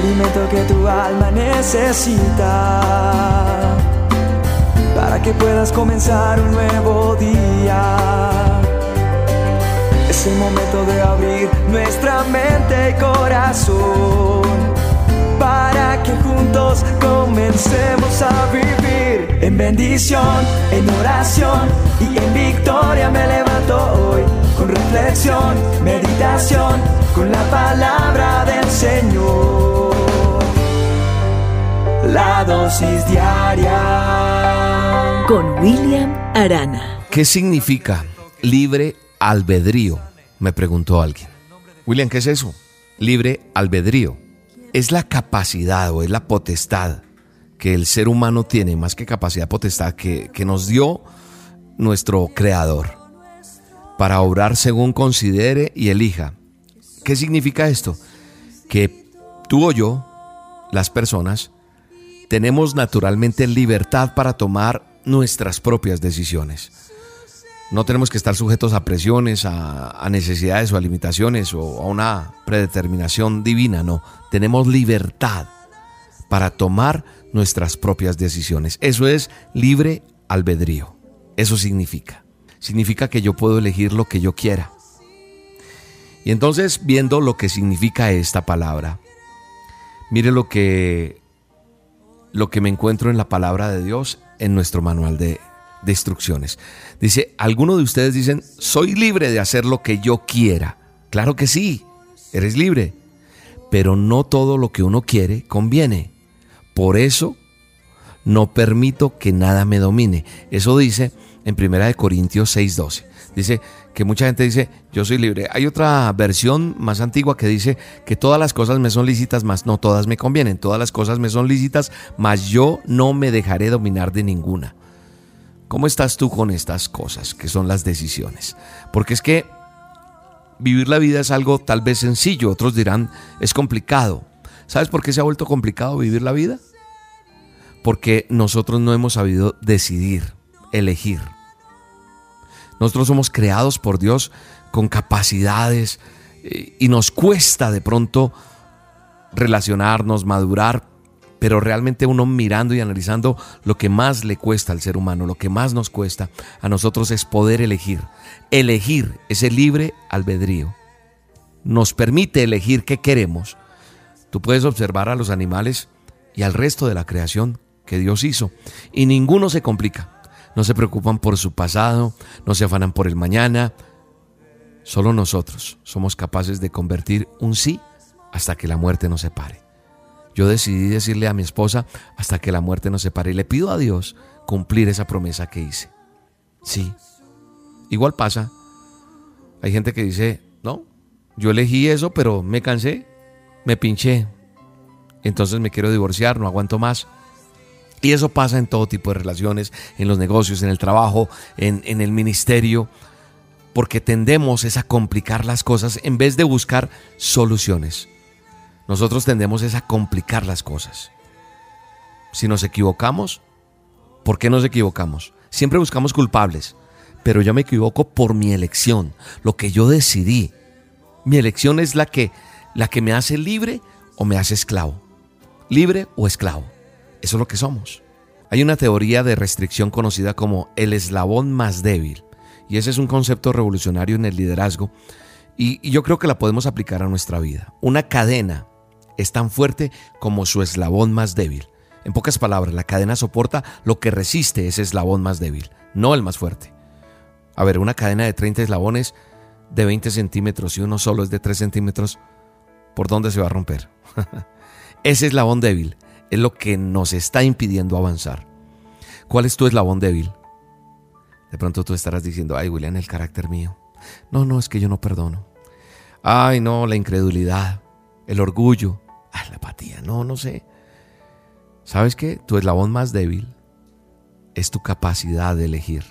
alimento que tu alma necesita para que puedas comenzar un nuevo día. Es el momento de abrir nuestra mente y corazón para que juntos comencemos a vivir en bendición, en oración y en victoria me levanto hoy con reflexión, meditación, con la palabra del Señor. La dosis diaria con William Arana. ¿Qué significa libre albedrío? Me preguntó alguien. William, ¿qué es eso? Libre albedrío. Es la capacidad o es la potestad que el ser humano tiene, más que capacidad, potestad, que, que nos dio nuestro creador para obrar según considere y elija. ¿Qué significa esto? Que tú o yo, las personas, tenemos naturalmente libertad para tomar nuestras propias decisiones. No tenemos que estar sujetos a presiones, a, necesidades o a limitaciones o a una predeterminación divina, no. Tenemos libertad para tomar nuestras propias decisiones. Eso es libre albedrío. Eso significa. Significa que yo puedo elegir lo que yo quiera. Y entonces, viendo lo que significa esta palabra, mire lo que lo que me encuentro en la palabra de Dios en nuestro manual de, instrucciones. Dice, algunos de ustedes dicen, soy libre de hacer lo que yo quiera. Claro que sí, eres libre, pero no todo lo que uno quiere conviene. Por eso no permito que nada me domine. Eso dice en 1 Corintios 6:12. Dice que mucha gente dice, yo soy libre. Hay otra versión más antigua que dice que todas las cosas me son lícitas, mas no todas me convienen. Todas las cosas me son lícitas, mas yo no me dejaré dominar de ninguna. ¿Cómo estás tú con estas cosas que son las decisiones? Porque es que vivir la vida es algo tal vez sencillo, otros dirán es complicado. ¿Sabes por qué se ha vuelto complicado vivir la vida? Porque nosotros no hemos sabido decidir, elegir. Nosotros somos creados por Dios con capacidades eh, y nos cuesta de pronto relacionarnos, madurar, pero realmente uno mirando y analizando lo que más le cuesta al ser humano, lo que más nos cuesta a nosotros es poder elegir. Elegir ese libre albedrío. Nos permite elegir qué queremos. Tú puedes observar a los animales y al resto de la creación que Dios hizo y ninguno se complica. No se preocupan por su pasado, no se afanan por el mañana. Solo nosotros somos capaces de convertir un sí hasta que la muerte nos separe. Yo decidí decirle a mi esposa hasta que la muerte nos separe y le pido a Dios cumplir esa promesa que hice. Sí. Igual pasa. Hay gente que dice, no, yo elegí eso, pero me cansé, me pinché. Entonces me quiero divorciar, no aguanto más. Y eso pasa en todo tipo de relaciones, en los negocios, en el trabajo, en, en el ministerio, porque tendemos a complicar las cosas en vez de buscar soluciones. Nosotros tendemos a complicar las cosas. Si nos equivocamos, ¿por qué nos equivocamos? Siempre buscamos culpables, pero yo me equivoco por mi elección, lo que yo decidí. Mi elección es la que la que me hace libre o me hace esclavo. Libre o esclavo. Eso es lo que somos. Hay una teoría de restricción conocida como el eslabón más débil, y ese es un concepto revolucionario en el liderazgo, y, yo creo que la podemos aplicar a nuestra vida. Una cadena es tan fuerte como su eslabón más débil. En pocas palabras, la cadena soporta lo que resiste ese eslabón más débil, no el más fuerte. A ver, una cadena de 30 eslabones de 20 centímetros y uno solo es de 3 centímetros, ¿por dónde se va a romper? ese eslabón débil es lo que nos está impidiendo avanzar. ¿Cuál es tu eslabón débil? De pronto tú estarás diciendo, ay William, el carácter mío. No, no, es que yo no perdono. Ay, no, la incredulidad, el orgullo, Ah, la apatía, no, no sé. ¿Sabes qué? Tu eslabón más débil es tu capacidad de elegir.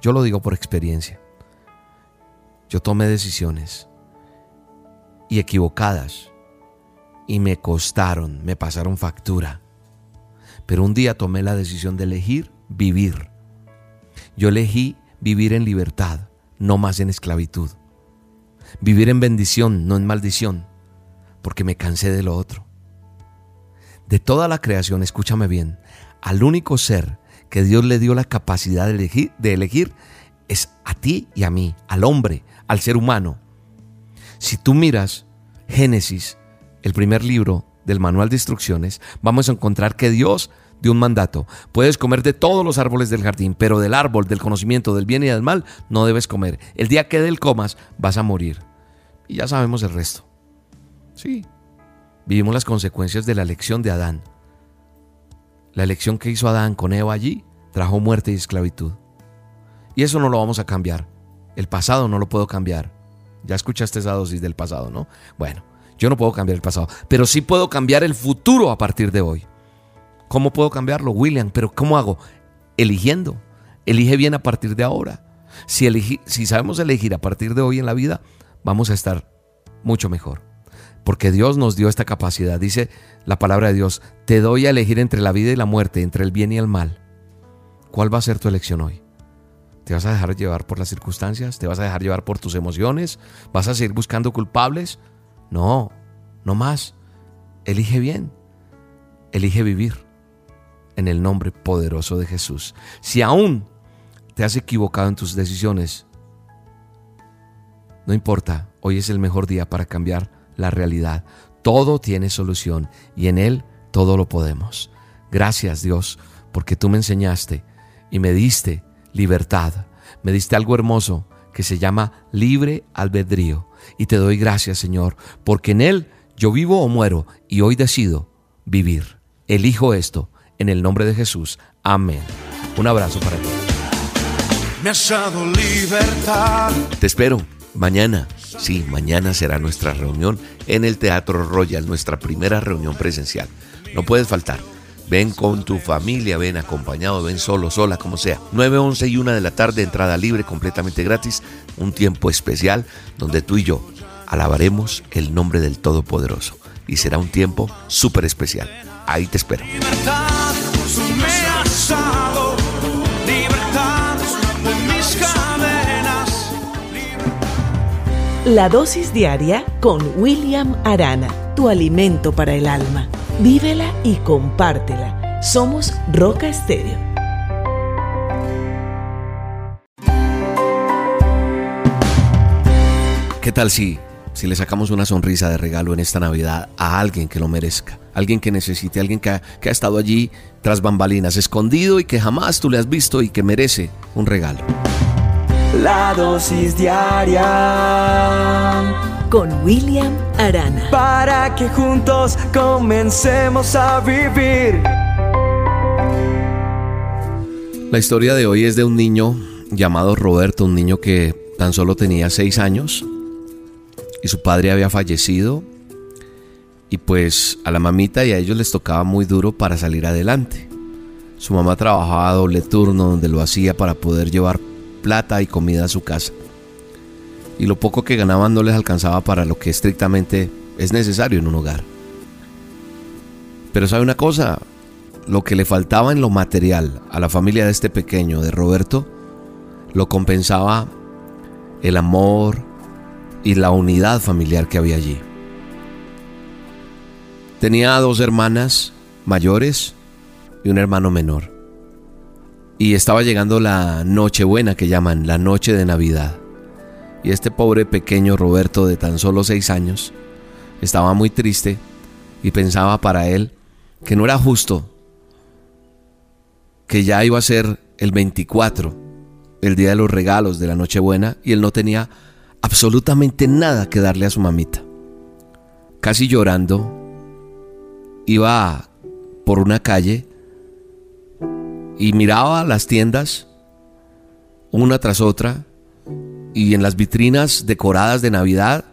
Yo lo digo por experiencia. Yo tomé decisiones y equivocadas y me costaron, me pasaron factura. Pero un día tomé la decisión de elegir vivir. Yo elegí vivir en libertad, no más en esclavitud. Vivir en bendición, no en maldición porque me cansé de lo otro. de toda la creación, escúchame bien, al único ser que Dios le dio la capacidad de elegir, de elegir es a ti y a mí, al hombre, al ser humano. Si tú miras Génesis, el primer libro del manual de instrucciones, vamos a encontrar que Dios dio un mandato. Puedes comer de todos los árboles del jardín, pero del árbol del conocimiento del bien y del mal no debes comer. El día que del comas vas a morir. Y ya sabemos el resto. Sí, vivimos las consecuencias de la elección de Adán. La elección que hizo Adán con Eva allí trajo muerte y esclavitud. Y eso no lo vamos a cambiar. El pasado no lo puedo cambiar. Ya escuchaste esa dosis del pasado, ¿no? Bueno, yo no puedo cambiar el pasado, pero sí puedo cambiar el futuro a partir de hoy. ¿Cómo puedo cambiarlo, William? Pero ¿cómo hago? Eligiendo. Elige bien a partir de ahora. Si, si sabemos elegir a partir de hoy en la vida, vamos a estar mucho mejor. Porque Dios nos dio esta capacidad. Dice la palabra de Dios, te doy a elegir entre la vida y la muerte, entre el bien y el mal. ¿Cuál va a ser tu elección hoy? ¿Te vas a dejar llevar por las circunstancias? ¿Te vas a dejar llevar por tus emociones? ¿Vas a seguir buscando culpables? No, no más. Elige bien. Elige vivir en el nombre poderoso de Jesús. Si aún te has equivocado en tus decisiones, no importa, hoy es el mejor día para cambiar la realidad. Todo tiene solución y en Él todo lo podemos. Gracias Dios, porque tú me enseñaste y me diste libertad. Me diste algo hermoso que se llama libre albedrío. Y te doy gracias, Señor, porque en Él yo vivo o muero y hoy decido vivir. Elijo esto en el nombre de Jesús. Amén. Un abrazo para ti. Me has dado libertad. Te espero mañana. Sí, mañana será nuestra reunión en el Teatro Royal, nuestra primera reunión presencial. No puedes faltar. Ven con tu familia, ven acompañado, ven solo, sola, como sea. 9, 11 y 1 de la tarde, entrada libre, completamente gratis. Un tiempo especial donde tú y yo alabaremos el nombre del Todopoderoso. Y será un tiempo súper especial. Ahí te espero. La dosis diaria con William Arana, tu alimento para el alma. Vívela y compártela. Somos Roca Estéreo. ¿Qué tal si, si le sacamos una sonrisa de regalo en esta Navidad a alguien que lo merezca? Alguien que necesite, alguien que ha, que ha estado allí tras bambalinas, escondido y que jamás tú le has visto y que merece un regalo. La dosis diaria con William Arana. Para que juntos comencemos a vivir. La historia de hoy es de un niño llamado Roberto, un niño que tan solo tenía seis años y su padre había fallecido y pues a la mamita y a ellos les tocaba muy duro para salir adelante. Su mamá trabajaba a doble turno donde lo hacía para poder llevar plata y comida a su casa y lo poco que ganaban no les alcanzaba para lo que estrictamente es necesario en un hogar. Pero sabe una cosa, lo que le faltaba en lo material a la familia de este pequeño, de Roberto, lo compensaba el amor y la unidad familiar que había allí. Tenía dos hermanas mayores y un hermano menor. Y estaba llegando la Nochebuena que llaman, la noche de Navidad. Y este pobre pequeño Roberto de tan solo seis años estaba muy triste y pensaba para él que no era justo que ya iba a ser el 24, el día de los regalos de la Nochebuena, y él no tenía absolutamente nada que darle a su mamita. Casi llorando, iba por una calle y miraba las tiendas una tras otra y en las vitrinas decoradas de Navidad,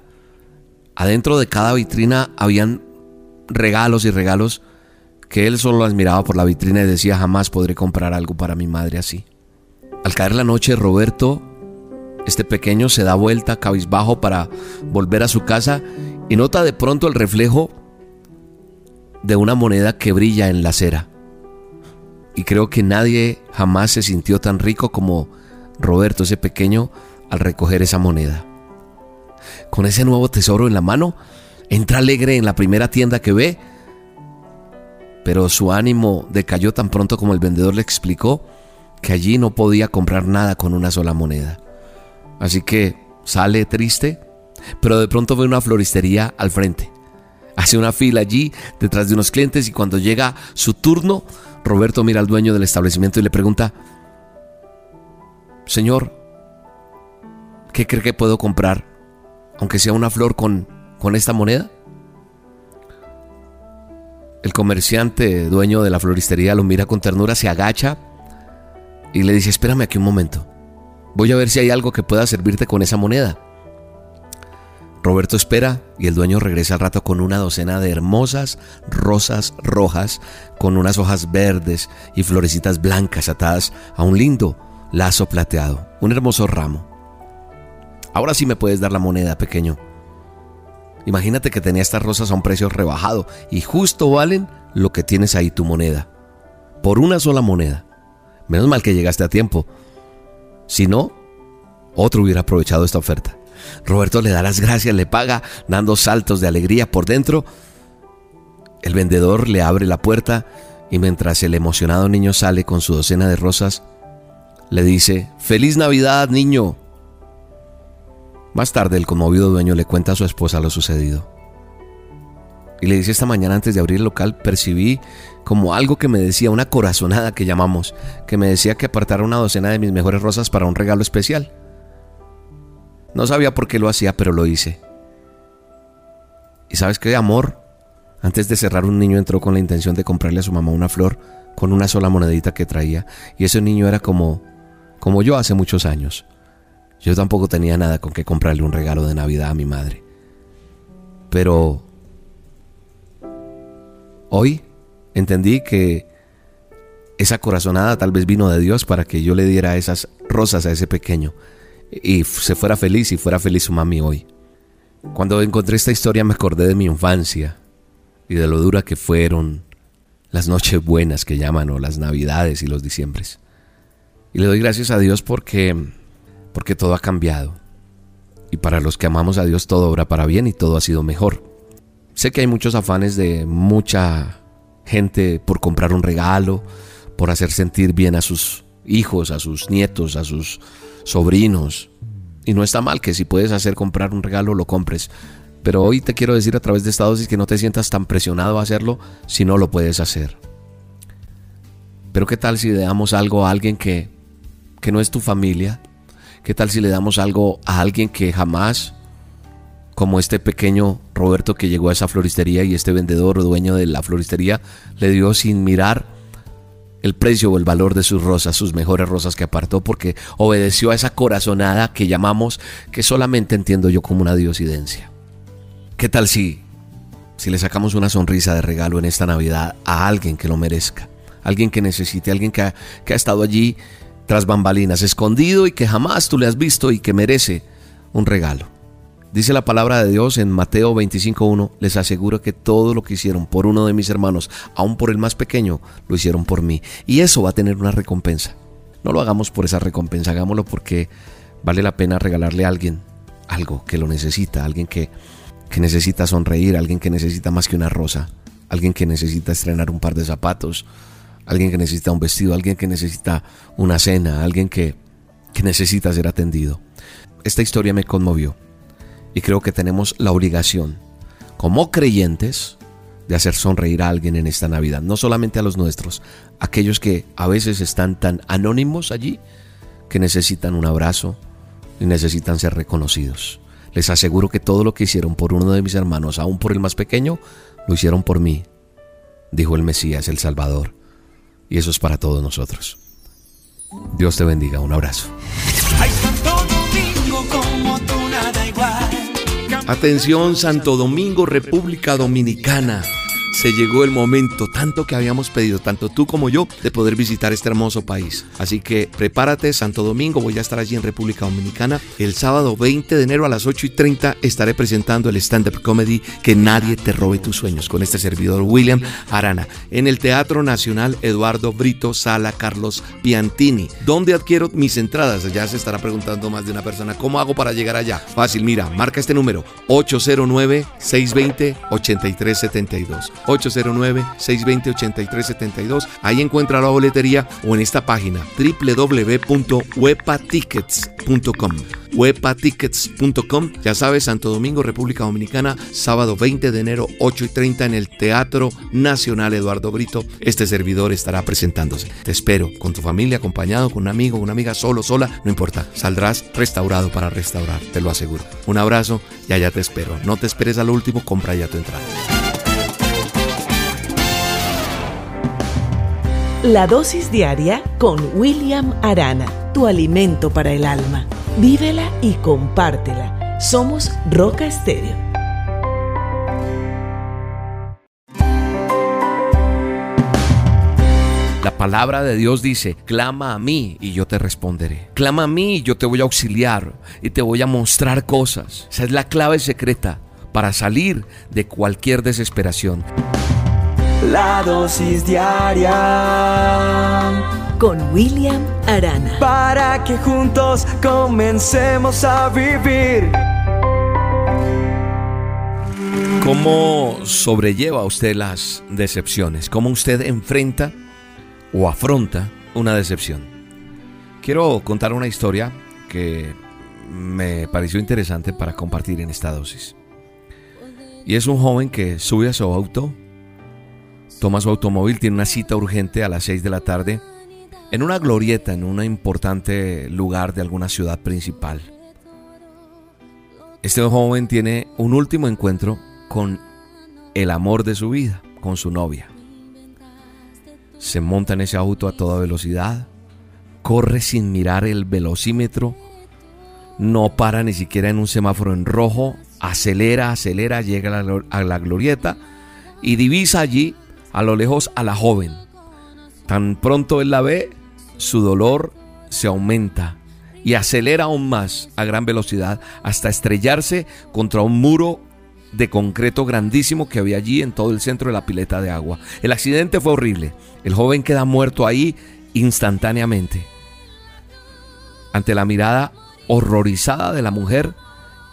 adentro de cada vitrina habían regalos y regalos que él solo las miraba por la vitrina y decía jamás podré comprar algo para mi madre así. Al caer la noche, Roberto, este pequeño, se da vuelta cabizbajo para volver a su casa y nota de pronto el reflejo de una moneda que brilla en la acera. Y creo que nadie jamás se sintió tan rico como Roberto, ese pequeño, al recoger esa moneda. Con ese nuevo tesoro en la mano, entra alegre en la primera tienda que ve pero su ánimo decayó tan pronto como el vendedor le explicó que allí no podía comprar nada con una sola moneda. Así que sale triste, pero de pronto ve una floristería al frente. Hace una fila allí detrás de unos clientes y cuando llega su turno, Roberto mira al dueño del establecimiento y le pregunta, Señor, ¿qué cree que puedo comprar? Aunque sea una flor con, con esta moneda. El comerciante, dueño de la floristería, lo mira con ternura, se agacha y le dice, espérame aquí un momento. Voy a ver si hay algo que pueda servirte con esa moneda. Roberto espera y el dueño regresa al rato con una docena de hermosas rosas rojas con unas hojas verdes y florecitas blancas atadas a un lindo lazo plateado, un hermoso ramo. Ahora sí me puedes dar la moneda, pequeño. Imagínate que tenía estas rosas a un precio rebajado y justo valen lo que tienes ahí tu moneda. Por una sola moneda. Menos mal que llegaste a tiempo. Si no, otro hubiera aprovechado esta oferta. Roberto le da las gracias, le paga, dando saltos de alegría por dentro. El vendedor le abre la puerta y mientras el emocionado niño sale con su docena de rosas, le dice, Feliz Navidad, niño. Más tarde el conmovido dueño le cuenta a su esposa lo sucedido. Y le dice esta mañana antes de abrir el local percibí como algo que me decía, una corazonada que llamamos, que me decía que apartara una docena de mis mejores rosas para un regalo especial. No sabía por qué lo hacía, pero lo hice. ¿Y sabes qué, amor? Antes de cerrar un niño entró con la intención de comprarle a su mamá una flor con una sola monedita que traía. Y ese niño era como, como yo hace muchos años. Yo tampoco tenía nada con que comprarle un regalo de Navidad a mi madre. Pero hoy entendí que esa corazonada tal vez vino de Dios para que yo le diera esas rosas a ese pequeño y se fuera feliz y fuera feliz su mami hoy. Cuando encontré esta historia me acordé de mi infancia y de lo dura que fueron las noches buenas que llaman o las navidades y los diciembres. Y le doy gracias a Dios porque porque todo ha cambiado. Y para los que amamos a Dios todo obra para bien y todo ha sido mejor. Sé que hay muchos afanes de mucha gente por comprar un regalo, por hacer sentir bien a sus hijos, a sus nietos, a sus sobrinos. Y no está mal que si puedes hacer comprar un regalo, lo compres. Pero hoy te quiero decir a través de esta dosis que no te sientas tan presionado a hacerlo si no lo puedes hacer. Pero qué tal si le damos algo a alguien que, que no es tu familia, ¿Qué tal si le damos algo a alguien que jamás, como este pequeño Roberto que llegó a esa floristería y este vendedor dueño de la floristería, le dio sin mirar el precio o el valor de sus rosas, sus mejores rosas que apartó porque obedeció a esa corazonada que llamamos, que solamente entiendo yo como una diosidencia? ¿Qué tal si, si le sacamos una sonrisa de regalo en esta Navidad a alguien que lo merezca? Alguien que necesite, alguien que que ha estado allí tras bambalinas, escondido y que jamás tú le has visto y que merece un regalo. Dice la palabra de Dios en Mateo 25.1, les aseguro que todo lo que hicieron por uno de mis hermanos, aun por el más pequeño, lo hicieron por mí. Y eso va a tener una recompensa. No lo hagamos por esa recompensa, hagámoslo porque vale la pena regalarle a alguien algo que lo necesita, alguien que, que necesita sonreír, alguien que necesita más que una rosa, alguien que necesita estrenar un par de zapatos, alguien que necesita un vestido, alguien que necesita una cena, alguien que, que necesita ser atendido. Esta historia me conmovió y creo que tenemos la obligación, como creyentes, de hacer sonreír a alguien en esta Navidad, no solamente a los nuestros, aquellos que a veces están tan anónimos allí que necesitan un abrazo y necesitan ser reconocidos. Les aseguro que todo lo que hicieron por uno de mis hermanos, aún por el más pequeño, lo hicieron por mí, dijo el Mesías, el Salvador. Y eso es para todos nosotros. Dios te bendiga. Un abrazo. Atención Santo Domingo, República Dominicana se llegó el momento, tanto que habíamos pedido, tanto tú como yo, de poder visitar este hermoso país. Así que prepárate, Santo Domingo, voy a estar allí en República Dominicana. El sábado 20 de enero a las 8 y 30 estaré presentando el stand-up comedy Que nadie te robe tus sueños con este servidor William Arana en el Teatro Nacional Eduardo Brito Sala Carlos Piantini. ¿Dónde adquiero mis entradas? Ya se estará preguntando más de una persona. ¿Cómo hago para llegar allá? Fácil, mira, marca este número 809 620 8372. 809-620-8372. Ahí encuentra la boletería o en esta página www.wepatickets.com webatickets.com. Ya sabes, Santo Domingo, República Dominicana, sábado 20 de enero, 8 y 30 en el Teatro Nacional Eduardo Brito. Este servidor estará presentándose. Te espero con tu familia, acompañado, con un amigo, una amiga, solo, sola, no importa. Saldrás restaurado para restaurar, te lo aseguro. Un abrazo y allá te espero. No te esperes al último, compra ya tu entrada. La dosis diaria con William Arana, tu alimento para el alma. Vívela y compártela. Somos Roca Estéreo. La palabra de Dios dice, clama a mí y yo te responderé. Clama a mí y yo te voy a auxiliar y te voy a mostrar cosas. Esa es la clave secreta para salir de cualquier desesperación. La dosis diaria con William Arana. Para que juntos comencemos a vivir. ¿Cómo sobrelleva usted las decepciones? ¿Cómo usted enfrenta o afronta una decepción? Quiero contar una historia que me pareció interesante para compartir en esta dosis. Y es un joven que sube a su auto, toma su automóvil, tiene una cita urgente a las 6 de la tarde en una glorieta, en un importante lugar de alguna ciudad principal. Este joven tiene un último encuentro con el amor de su vida, con su novia. Se monta en ese auto a toda velocidad, corre sin mirar el velocímetro, no para ni siquiera en un semáforo en rojo, acelera, acelera, llega a la, a la glorieta y divisa allí a lo lejos a la joven. Tan pronto él la ve, su dolor se aumenta y acelera aún más a gran velocidad hasta estrellarse contra un muro de concreto grandísimo que había allí en todo el centro de la pileta de agua. El accidente fue horrible. El joven queda muerto ahí instantáneamente. Ante la mirada horrorizada de la mujer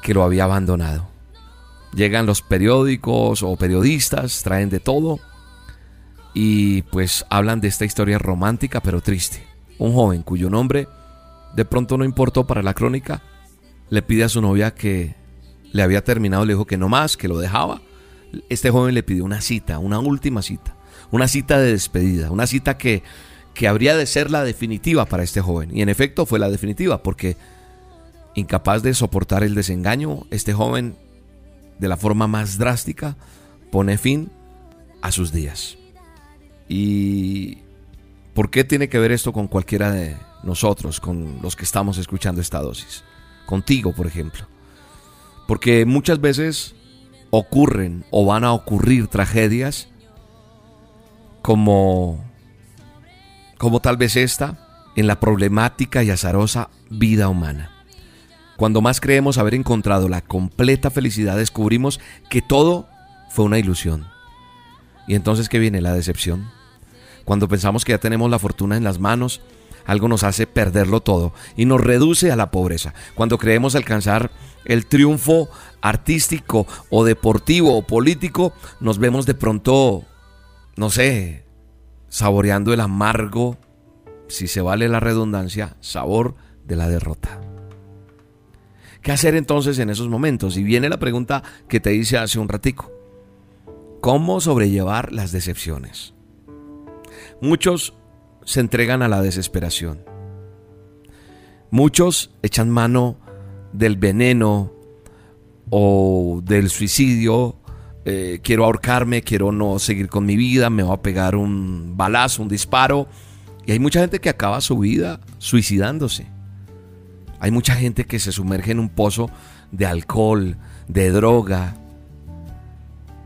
que lo había abandonado. Llegan los periódicos o periodistas, traen de todo y pues hablan de esta historia romántica pero triste. Un joven cuyo nombre de pronto no importó para la crónica, le pide a su novia que le había terminado, le dijo que no más, que lo dejaba. Este joven le pidió una cita, una última cita, una cita de despedida, una cita que, que habría de ser la definitiva para este joven. Y en efecto fue la definitiva, porque incapaz de soportar el desengaño, este joven, de la forma más drástica, pone fin a sus días. ¿Y por qué tiene que ver esto con cualquiera de nosotros, con los que estamos escuchando esta dosis? Contigo, por ejemplo. Porque muchas veces ocurren o van a ocurrir tragedias como, como tal vez esta en la problemática y azarosa vida humana. Cuando más creemos haber encontrado la completa felicidad, descubrimos que todo fue una ilusión. Y entonces, ¿qué viene? La decepción. Cuando pensamos que ya tenemos la fortuna en las manos, algo nos hace perderlo todo y nos reduce a la pobreza. Cuando creemos alcanzar el triunfo artístico o deportivo o político, nos vemos de pronto, no sé, saboreando el amargo, si se vale la redundancia, sabor de la derrota. ¿Qué hacer entonces en esos momentos? Y viene la pregunta que te hice hace un ratico. ¿Cómo sobrellevar las decepciones? Muchos se entregan a la desesperación. Muchos echan mano del veneno o del suicidio. Eh, quiero ahorcarme, quiero no seguir con mi vida, me va a pegar un balazo, un disparo. Y hay mucha gente que acaba su vida suicidándose. Hay mucha gente que se sumerge en un pozo de alcohol, de droga.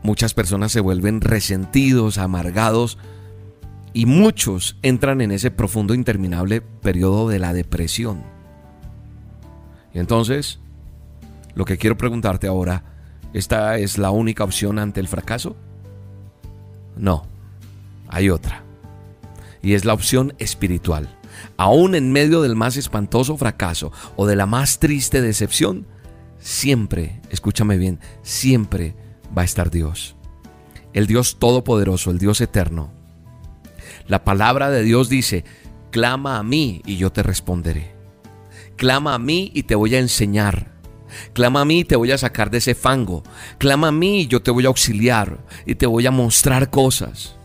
Muchas personas se vuelven resentidos, amargados y muchos entran en ese profundo, interminable periodo de la depresión. Entonces, lo que quiero preguntarte ahora, ¿esta es la única opción ante el fracaso? No, hay otra. Y es la opción espiritual. Aún en medio del más espantoso fracaso o de la más triste decepción, siempre, escúchame bien, siempre va a estar Dios. el Dios todopoderoso, el Dios eterno. La palabra de Dios dice, clama a mí y yo te responderé. Clama a mí y te voy a enseñar. Clama a mí y te voy a sacar de ese fango. Clama a mí y yo te voy a auxiliar y te voy a mostrar cosas.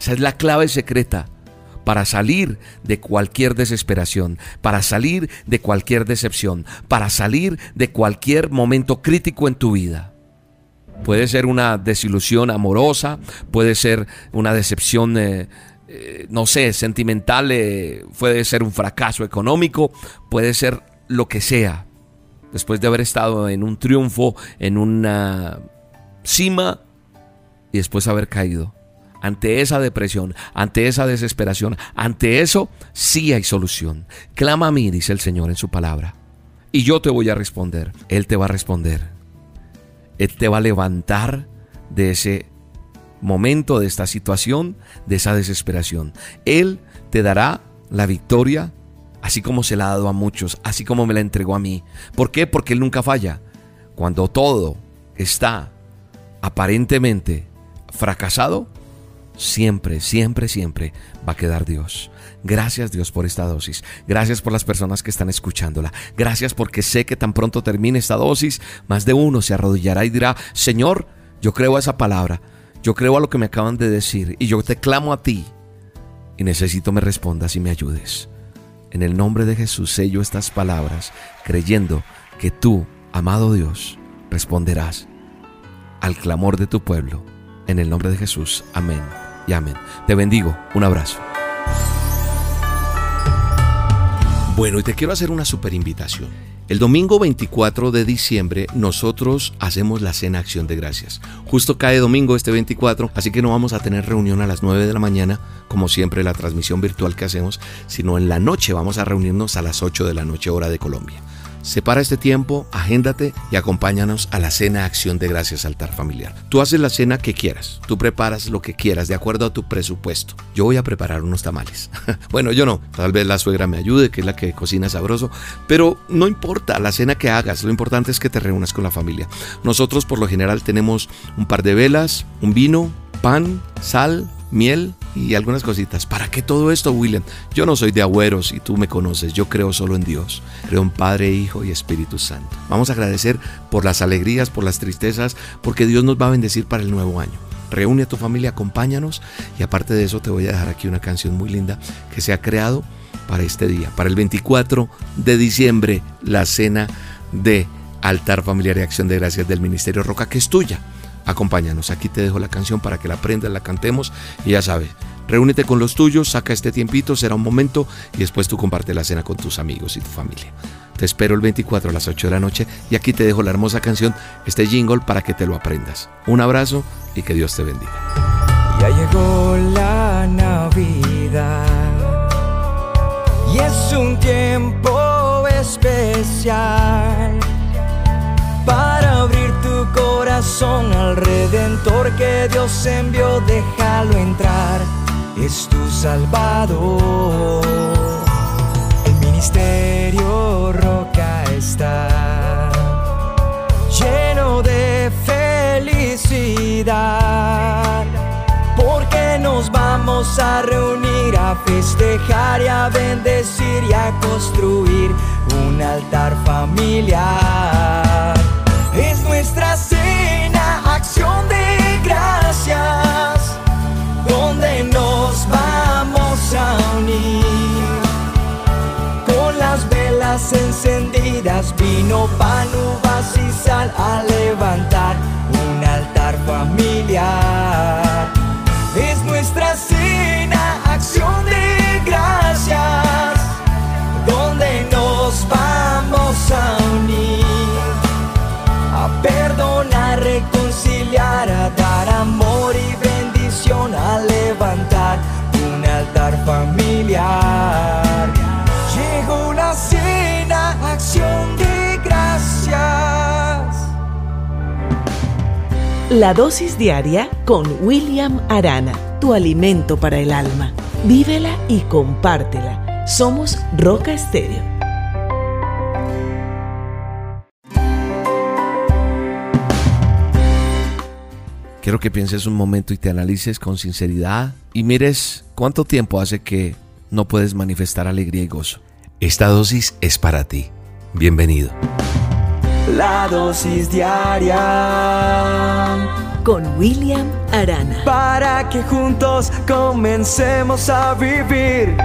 Esa es la clave secreta para salir de cualquier desesperación, para salir de cualquier decepción, para salir de cualquier momento crítico en tu vida. Puede ser una desilusión amorosa, puede ser una decepción, eh, eh, no sé, sentimental, eh, puede ser un fracaso económico, puede ser lo que sea. Después de haber estado en un triunfo, en una cima y después haber caído. Ante esa depresión, ante esa desesperación, ante eso sí hay solución. Clama a mí, dice el Señor en su palabra, y yo te voy a responder. Él te va a responder. Él te va a levantar de ese momento, de esta situación, de esa desesperación. Él te dará la victoria, así como se la ha dado a muchos, así como me la entregó a mí. ¿Por qué? Porque Él nunca falla. Cuando todo está aparentemente fracasado, siempre, siempre, siempre va a quedar Dios. Gracias Dios por esta dosis. Gracias por las personas que están escuchándola. Gracias porque sé que tan pronto termine esta dosis, más de uno se arrodillará y dirá, Señor, yo creo a esa palabra. Yo creo a lo que me acaban de decir y yo te clamo a ti y necesito me respondas y me ayudes. En el nombre de Jesús sello estas palabras, creyendo que tú, amado Dios, responderás al clamor de tu pueblo. En el nombre de Jesús. Amén y amén. Te bendigo. Un abrazo. Bueno, y te quiero hacer una super invitación. El domingo 24 de diciembre nosotros hacemos la cena Acción de Gracias. Justo cae domingo este 24, así que no vamos a tener reunión a las 9 de la mañana, como siempre la transmisión virtual que hacemos, sino en la noche vamos a reunirnos a las 8 de la noche hora de Colombia. Separa este tiempo, agéndate y acompáñanos a la cena Acción de Gracias Altar Familiar. Tú haces la cena que quieras, tú preparas lo que quieras de acuerdo a tu presupuesto. Yo voy a preparar unos tamales. bueno, yo no, tal vez la suegra me ayude, que es la que cocina sabroso, pero no importa la cena que hagas, lo importante es que te reúnas con la familia. Nosotros por lo general tenemos un par de velas, un vino, pan, sal, miel y algunas cositas. ¿Para qué todo esto, William? Yo no soy de agüeros y tú me conoces. Yo creo solo en Dios. Creo en Padre, Hijo y Espíritu Santo. Vamos a agradecer por las alegrías, por las tristezas, porque Dios nos va a bendecir para el nuevo año. Reúne a tu familia, acompáñanos y aparte de eso te voy a dejar aquí una canción muy linda que se ha creado para este día, para el 24 de diciembre, la cena de altar familiar y acción de gracias del Ministerio Roca, que es tuya acompáñanos. Aquí te dejo la canción para que la aprendas, la cantemos y ya sabes. Reúnete con los tuyos, saca este tiempito, será un momento y después tú comparte la cena con tus amigos y tu familia. Te espero el 24 a las 8 de la noche y aquí te dejo la hermosa canción, este jingle para que te lo aprendas. Un abrazo y que Dios te bendiga. Ya llegó la Navidad y es un tiempo especial para corazón al Redentor que Dios envió, déjalo entrar, es tu Salvador. El ministerio roca está. Lleno de felicidad, porque nos vamos a reunir a festejar y a bendecir y a construir un altar familiar encendidas, vino, pan, uvas y sal a levantar un altar familiar. Es nuestra cena, acción de gracias, donde nos vamos a unir perdonar, reconciliar, a dar amor y bendición, a levantar un altar familiar. La dosis diaria con William Arana, tu alimento para el alma. Vívela y compártela. Somos Roca Estéreo Quiero que pienses un momento y te analices con sinceridad y mires cuánto tiempo hace que no puedes manifestar alegría y gozo. Esta dosis es para ti. Bienvenido. La dosis diaria con William Arana. Para que juntos comencemos a vivir.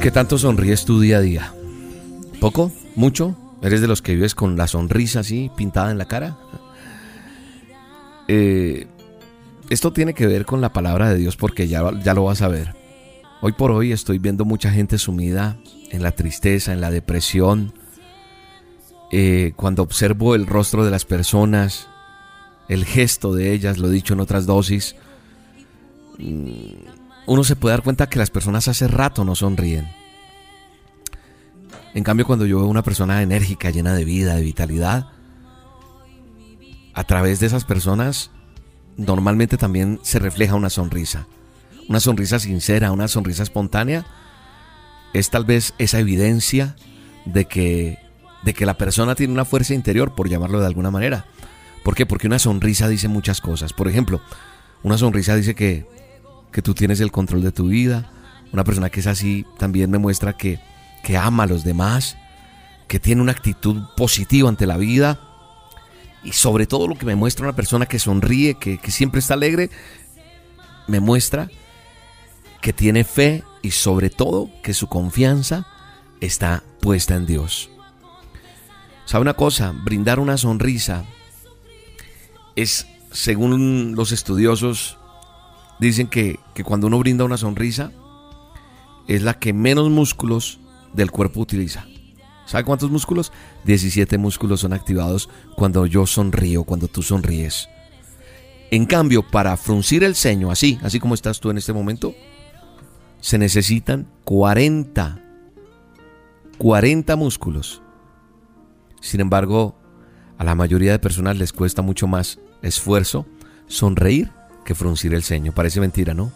¿Qué tanto sonríes tu día a día? ¿Poco? ¿Mucho? ¿Eres de los que vives con la sonrisa así pintada en la cara? Eh, esto tiene que ver con la palabra de Dios porque ya, ya lo vas a ver. Hoy por hoy estoy viendo mucha gente sumida en la tristeza, en la depresión. Eh, cuando observo el rostro de las personas, el gesto de ellas, lo he dicho en otras dosis, mm, uno se puede dar cuenta que las personas hace rato no sonríen. En cambio, cuando yo veo una persona enérgica, llena de vida, de vitalidad, a través de esas personas normalmente también se refleja una sonrisa. Una sonrisa sincera, una sonrisa espontánea, es tal vez esa evidencia de que, de que la persona tiene una fuerza interior, por llamarlo de alguna manera. ¿Por qué? Porque una sonrisa dice muchas cosas. Por ejemplo, una sonrisa dice que, que tú tienes el control de tu vida. Una persona que es así también me muestra que que ama a los demás, que tiene una actitud positiva ante la vida y sobre todo lo que me muestra una persona que sonríe, que, siempre está alegre, me muestra que tiene fe y sobre todo que su confianza está puesta en Dios. ¿Sabe una cosa? Brindar una sonrisa es, según los estudiosos, dicen que, que cuando uno brinda una sonrisa, es la que menos músculos del cuerpo utiliza. ¿Sabe cuántos músculos? 17 músculos son activados cuando yo sonrío, cuando tú sonríes. En cambio, para fruncir el ceño, así, así como estás tú en este momento, se necesitan 40, 40 músculos. Sin embargo, a la mayoría de personas les cuesta mucho más esfuerzo sonreír que fruncir el ceño. Parece mentira, ¿no?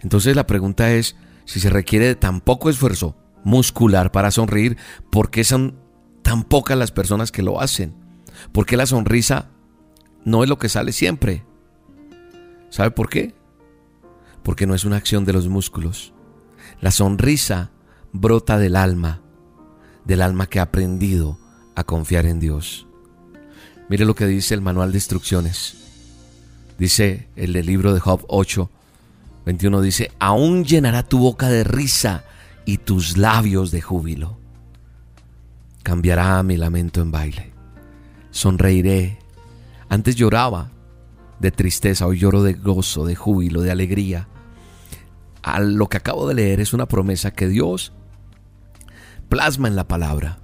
Entonces la pregunta es si se requiere de tan poco esfuerzo muscular para sonreír, ¿por qué son tan pocas las personas que lo hacen? Porque la sonrisa no es lo que sale siempre. ¿Sabe por qué? Porque no es una acción de los músculos. La sonrisa brota del alma, del alma que ha aprendido a confiar en Dios. Mire lo que dice el manual de instrucciones. Dice el libro de Job 8, 21, dice, aún llenará tu boca de risa y tus labios de júbilo. Cambiará mi lamento en baile. Sonreiré. Antes lloraba de tristeza, hoy lloro de gozo, de júbilo, de alegría. Lo que acabo de leer es una promesa que Dios plasma en la palabra.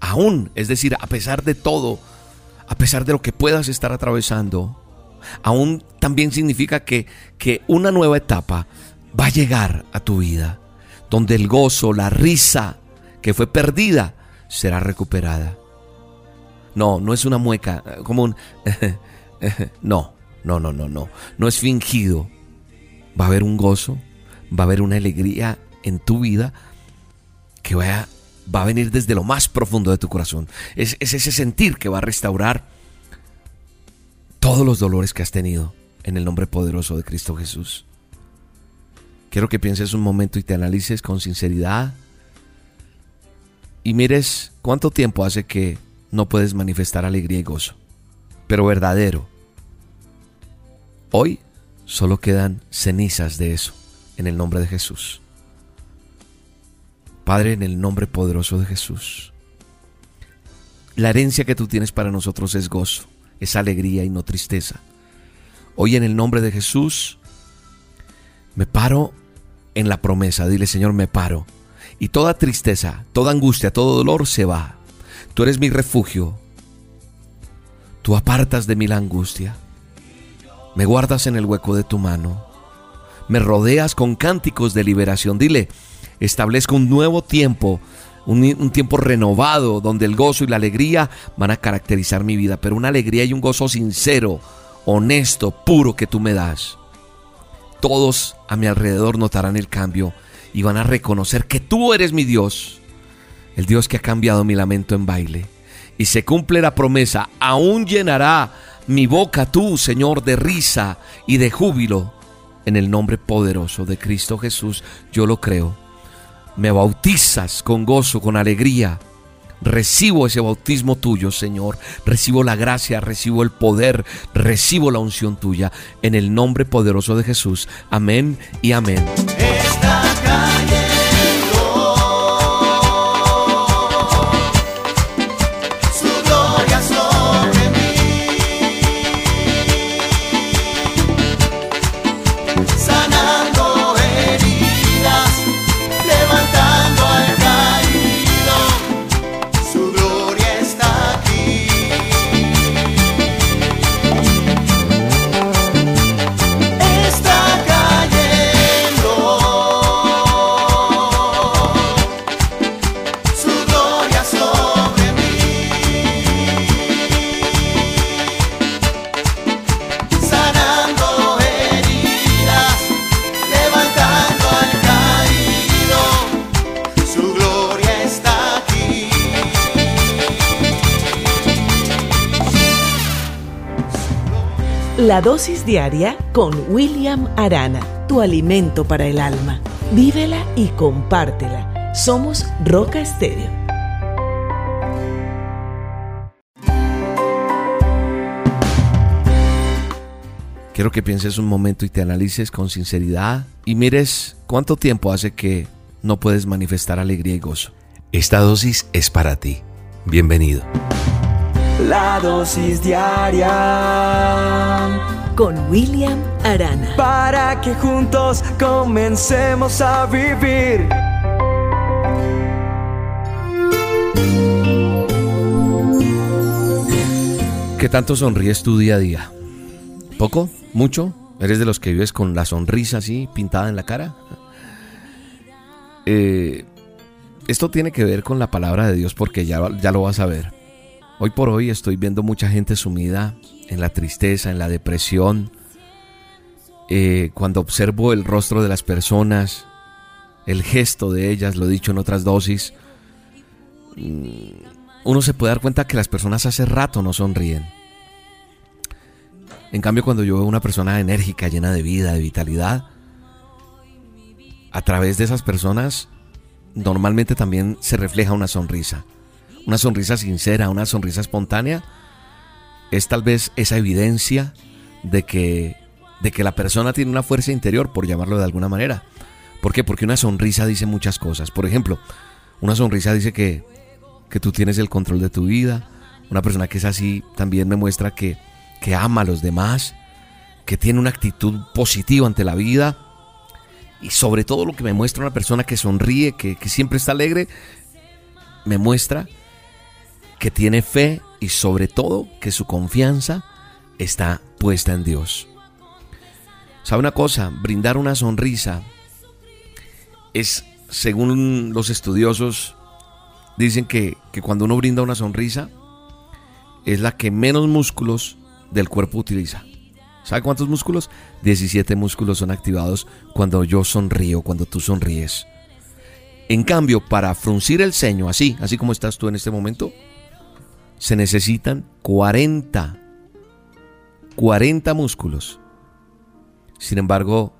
Aún, es decir, a pesar de todo, a pesar de lo que puedas estar atravesando, aún también significa que, que una nueva etapa va a llegar a tu vida donde el gozo, la risa que fue perdida, será recuperada. No, no es una mueca, eh, como un... no, no, no, no, no. No es fingido. Va a haber un gozo, va a haber una alegría en tu vida que va a, venir desde lo más profundo de tu corazón. Es, es ese sentir que va a restaurar todos los dolores que has tenido en el nombre poderoso de Cristo Jesús. Quiero que pienses un momento y te analices con sinceridad y mires cuánto tiempo hace que no puedes manifestar alegría y gozo, pero verdadero. Hoy solo quedan cenizas de eso en el nombre de Jesús. Padre, en el nombre poderoso de Jesús. La herencia que tú tienes para nosotros es gozo, es alegría y no tristeza. Hoy en el nombre de Jesús me paro en la promesa. Dile, Señor, me paro. Y toda tristeza, toda angustia, todo dolor se va. Tú eres mi refugio. Tú apartas de mí la angustia. Me guardas en el hueco de tu mano. Me rodeas con cánticos de liberación. Dile, establezco un nuevo tiempo, un, un, tiempo renovado donde el gozo y la alegría van a caracterizar mi vida, pero una alegría y un gozo sincero, honesto, puro que tú me das todos a mi alrededor notarán el cambio y van a reconocer que tú eres mi Dios, el Dios que ha cambiado mi lamento en baile. Y se cumple la promesa, aún llenará mi boca tú, Señor, de risa y de júbilo. En el nombre poderoso de Cristo Jesús, yo lo creo. Me bautizas con gozo, con alegría. Recibo ese bautismo tuyo, Señor. Recibo la gracia, recibo el poder, recibo la unción tuya. En el nombre poderoso de Jesús. Amén y amén. La dosis diaria con William Arana, tu alimento para el alma. Vívela y compártela. Somos Roca Estéreo. Quiero que pienses un momento y te analices con sinceridad y mires cuánto tiempo hace que no puedes manifestar alegría y gozo. Esta dosis es para ti. Bienvenido. La dosis diaria con William Arana. Para que juntos comencemos a vivir. ¿Qué tanto sonríes tu día a día? ¿Poco? ¿Mucho? ¿Eres de los que vives con la sonrisa así pintada en la cara? Eh, esto tiene que ver con la palabra de Dios porque ya, ya lo vas a ver. Hoy por hoy estoy viendo mucha gente sumida en la tristeza, en la depresión. Eh, cuando observo el rostro de las personas, el gesto de ellas, lo he dicho en otras dosis, mm, uno se puede dar cuenta que las personas hace rato no sonríen. En cambio, cuando yo veo una persona enérgica, llena de vida, de vitalidad, a través de esas personas normalmente también se refleja una sonrisa una sonrisa sincera, una sonrisa espontánea, es tal vez esa evidencia de que, de que la persona tiene una fuerza interior, por llamarlo de alguna manera. ¿Por qué? Porque una sonrisa dice muchas cosas. Por ejemplo, una sonrisa dice que, que tú tienes el control de tu vida. Una persona que es así también me muestra que, que ama a los demás, que tiene una actitud positiva ante la vida. Y sobre todo lo que me muestra una persona que sonríe, que, que siempre está alegre, me muestra que tiene fe y sobre todo que su confianza está puesta en Dios. ¿Sabe una cosa? Brindar una sonrisa es, según los estudiosos, dicen que, que cuando uno brinda una sonrisa es la que menos músculos del cuerpo utiliza. ¿Sabe cuántos músculos? 17 músculos son activados cuando yo sonrío, cuando tú sonríes. En cambio, para fruncir el ceño, así, así como estás tú en este momento, se necesitan 40, 40 músculos. Sin embargo,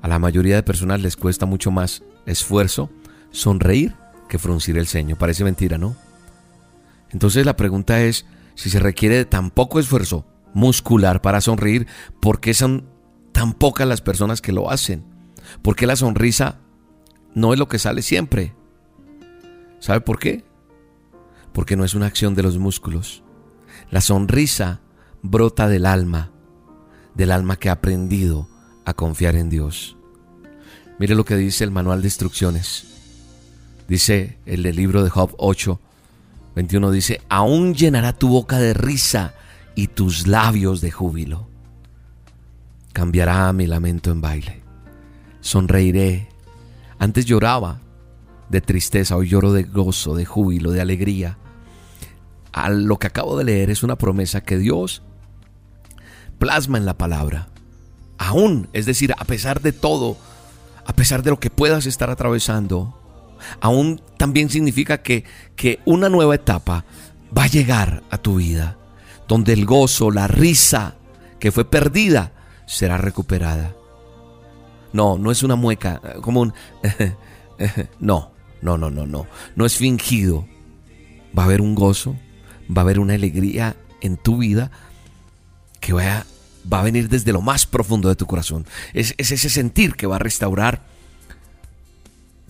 a la mayoría de personas les cuesta mucho más esfuerzo sonreír que fruncir el ceño. Parece mentira, ¿no? Entonces la pregunta es, si se requiere tan poco esfuerzo muscular para sonreír, ¿por qué son tan pocas las personas que lo hacen? ¿Por qué la sonrisa no es lo que sale siempre? ¿Sabe por qué? Porque no es una acción de los músculos. La sonrisa brota del alma, del alma que ha aprendido a confiar en Dios. Mire lo que dice el manual de instrucciones. Dice el libro de Job 8, 21, dice, aún llenará tu boca de risa y tus labios de júbilo. Cambiará mi lamento en baile. Sonreiré. Antes lloraba de tristeza, hoy lloro de gozo, de júbilo, de alegría lo que acabo de leer es una promesa que Dios plasma en la palabra. Aún, es decir, a pesar de todo, a pesar de lo que puedas estar atravesando, aún también significa que, que una nueva etapa va a llegar a tu vida, donde el gozo, la risa que fue perdida, será recuperada. No, no es una mueca, como un... no, no, no, no, no. No es fingido. Va a haber un gozo, va a haber una alegría en tu vida que va a, venir desde lo más profundo de tu corazón. Es, es ese sentir que va a restaurar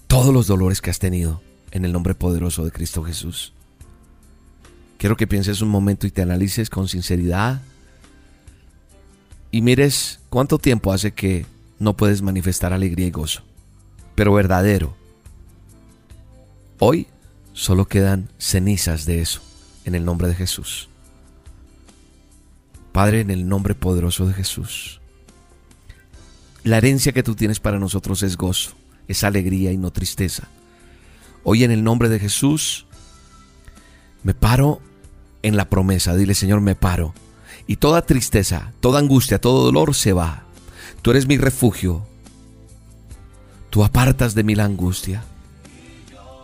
todos los dolores que has tenido en el nombre poderoso de Cristo Jesús. Quiero que pienses un momento y te analices con sinceridad y mires cuánto tiempo hace que no puedes manifestar alegría y gozo, pero verdadero. Hoy solo quedan cenizas de eso, en el nombre de Jesús. Padre, en el nombre poderoso de Jesús. La herencia que tú tienes para nosotros es gozo, es alegría y no tristeza. Hoy en el nombre de Jesús me paro en la promesa. Dile, Señor, me paro. Y toda tristeza, toda angustia, todo dolor se va. Tú eres mi refugio. Tú apartas de mí la angustia.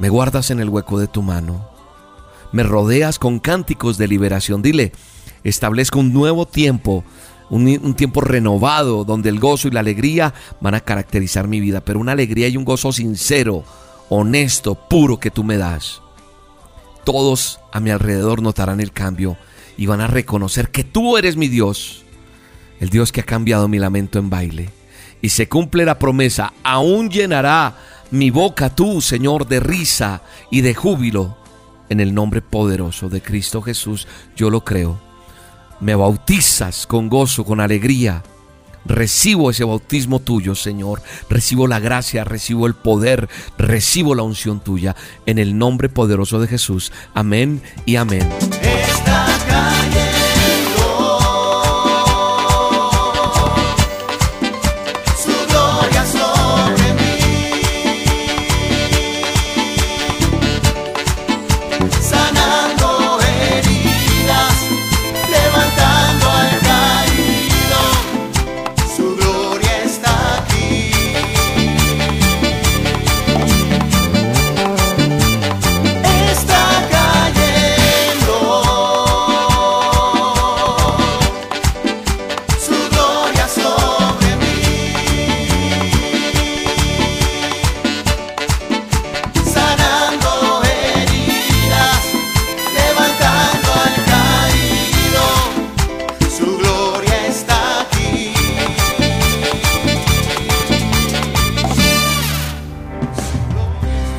Me guardas en el hueco de tu mano. Me rodeas con cánticos de liberación. Dile, establezco un nuevo tiempo, un, tiempo renovado donde el gozo y la alegría van a caracterizar mi vida, pero una alegría y un gozo sincero, honesto, puro que tú me das. Todos a mi alrededor notarán el cambio y van a reconocer que tú eres mi Dios el Dios que ha cambiado mi lamento en baile. Y se cumple la promesa, aún llenará mi boca tú, Señor, de risa y de júbilo. En el nombre poderoso de Cristo Jesús, yo lo creo. Me bautizas con gozo, con alegría. Recibo ese bautismo tuyo, Señor. Recibo la gracia, recibo el poder, recibo la unción tuya. En el nombre poderoso de Jesús. Amén y amén.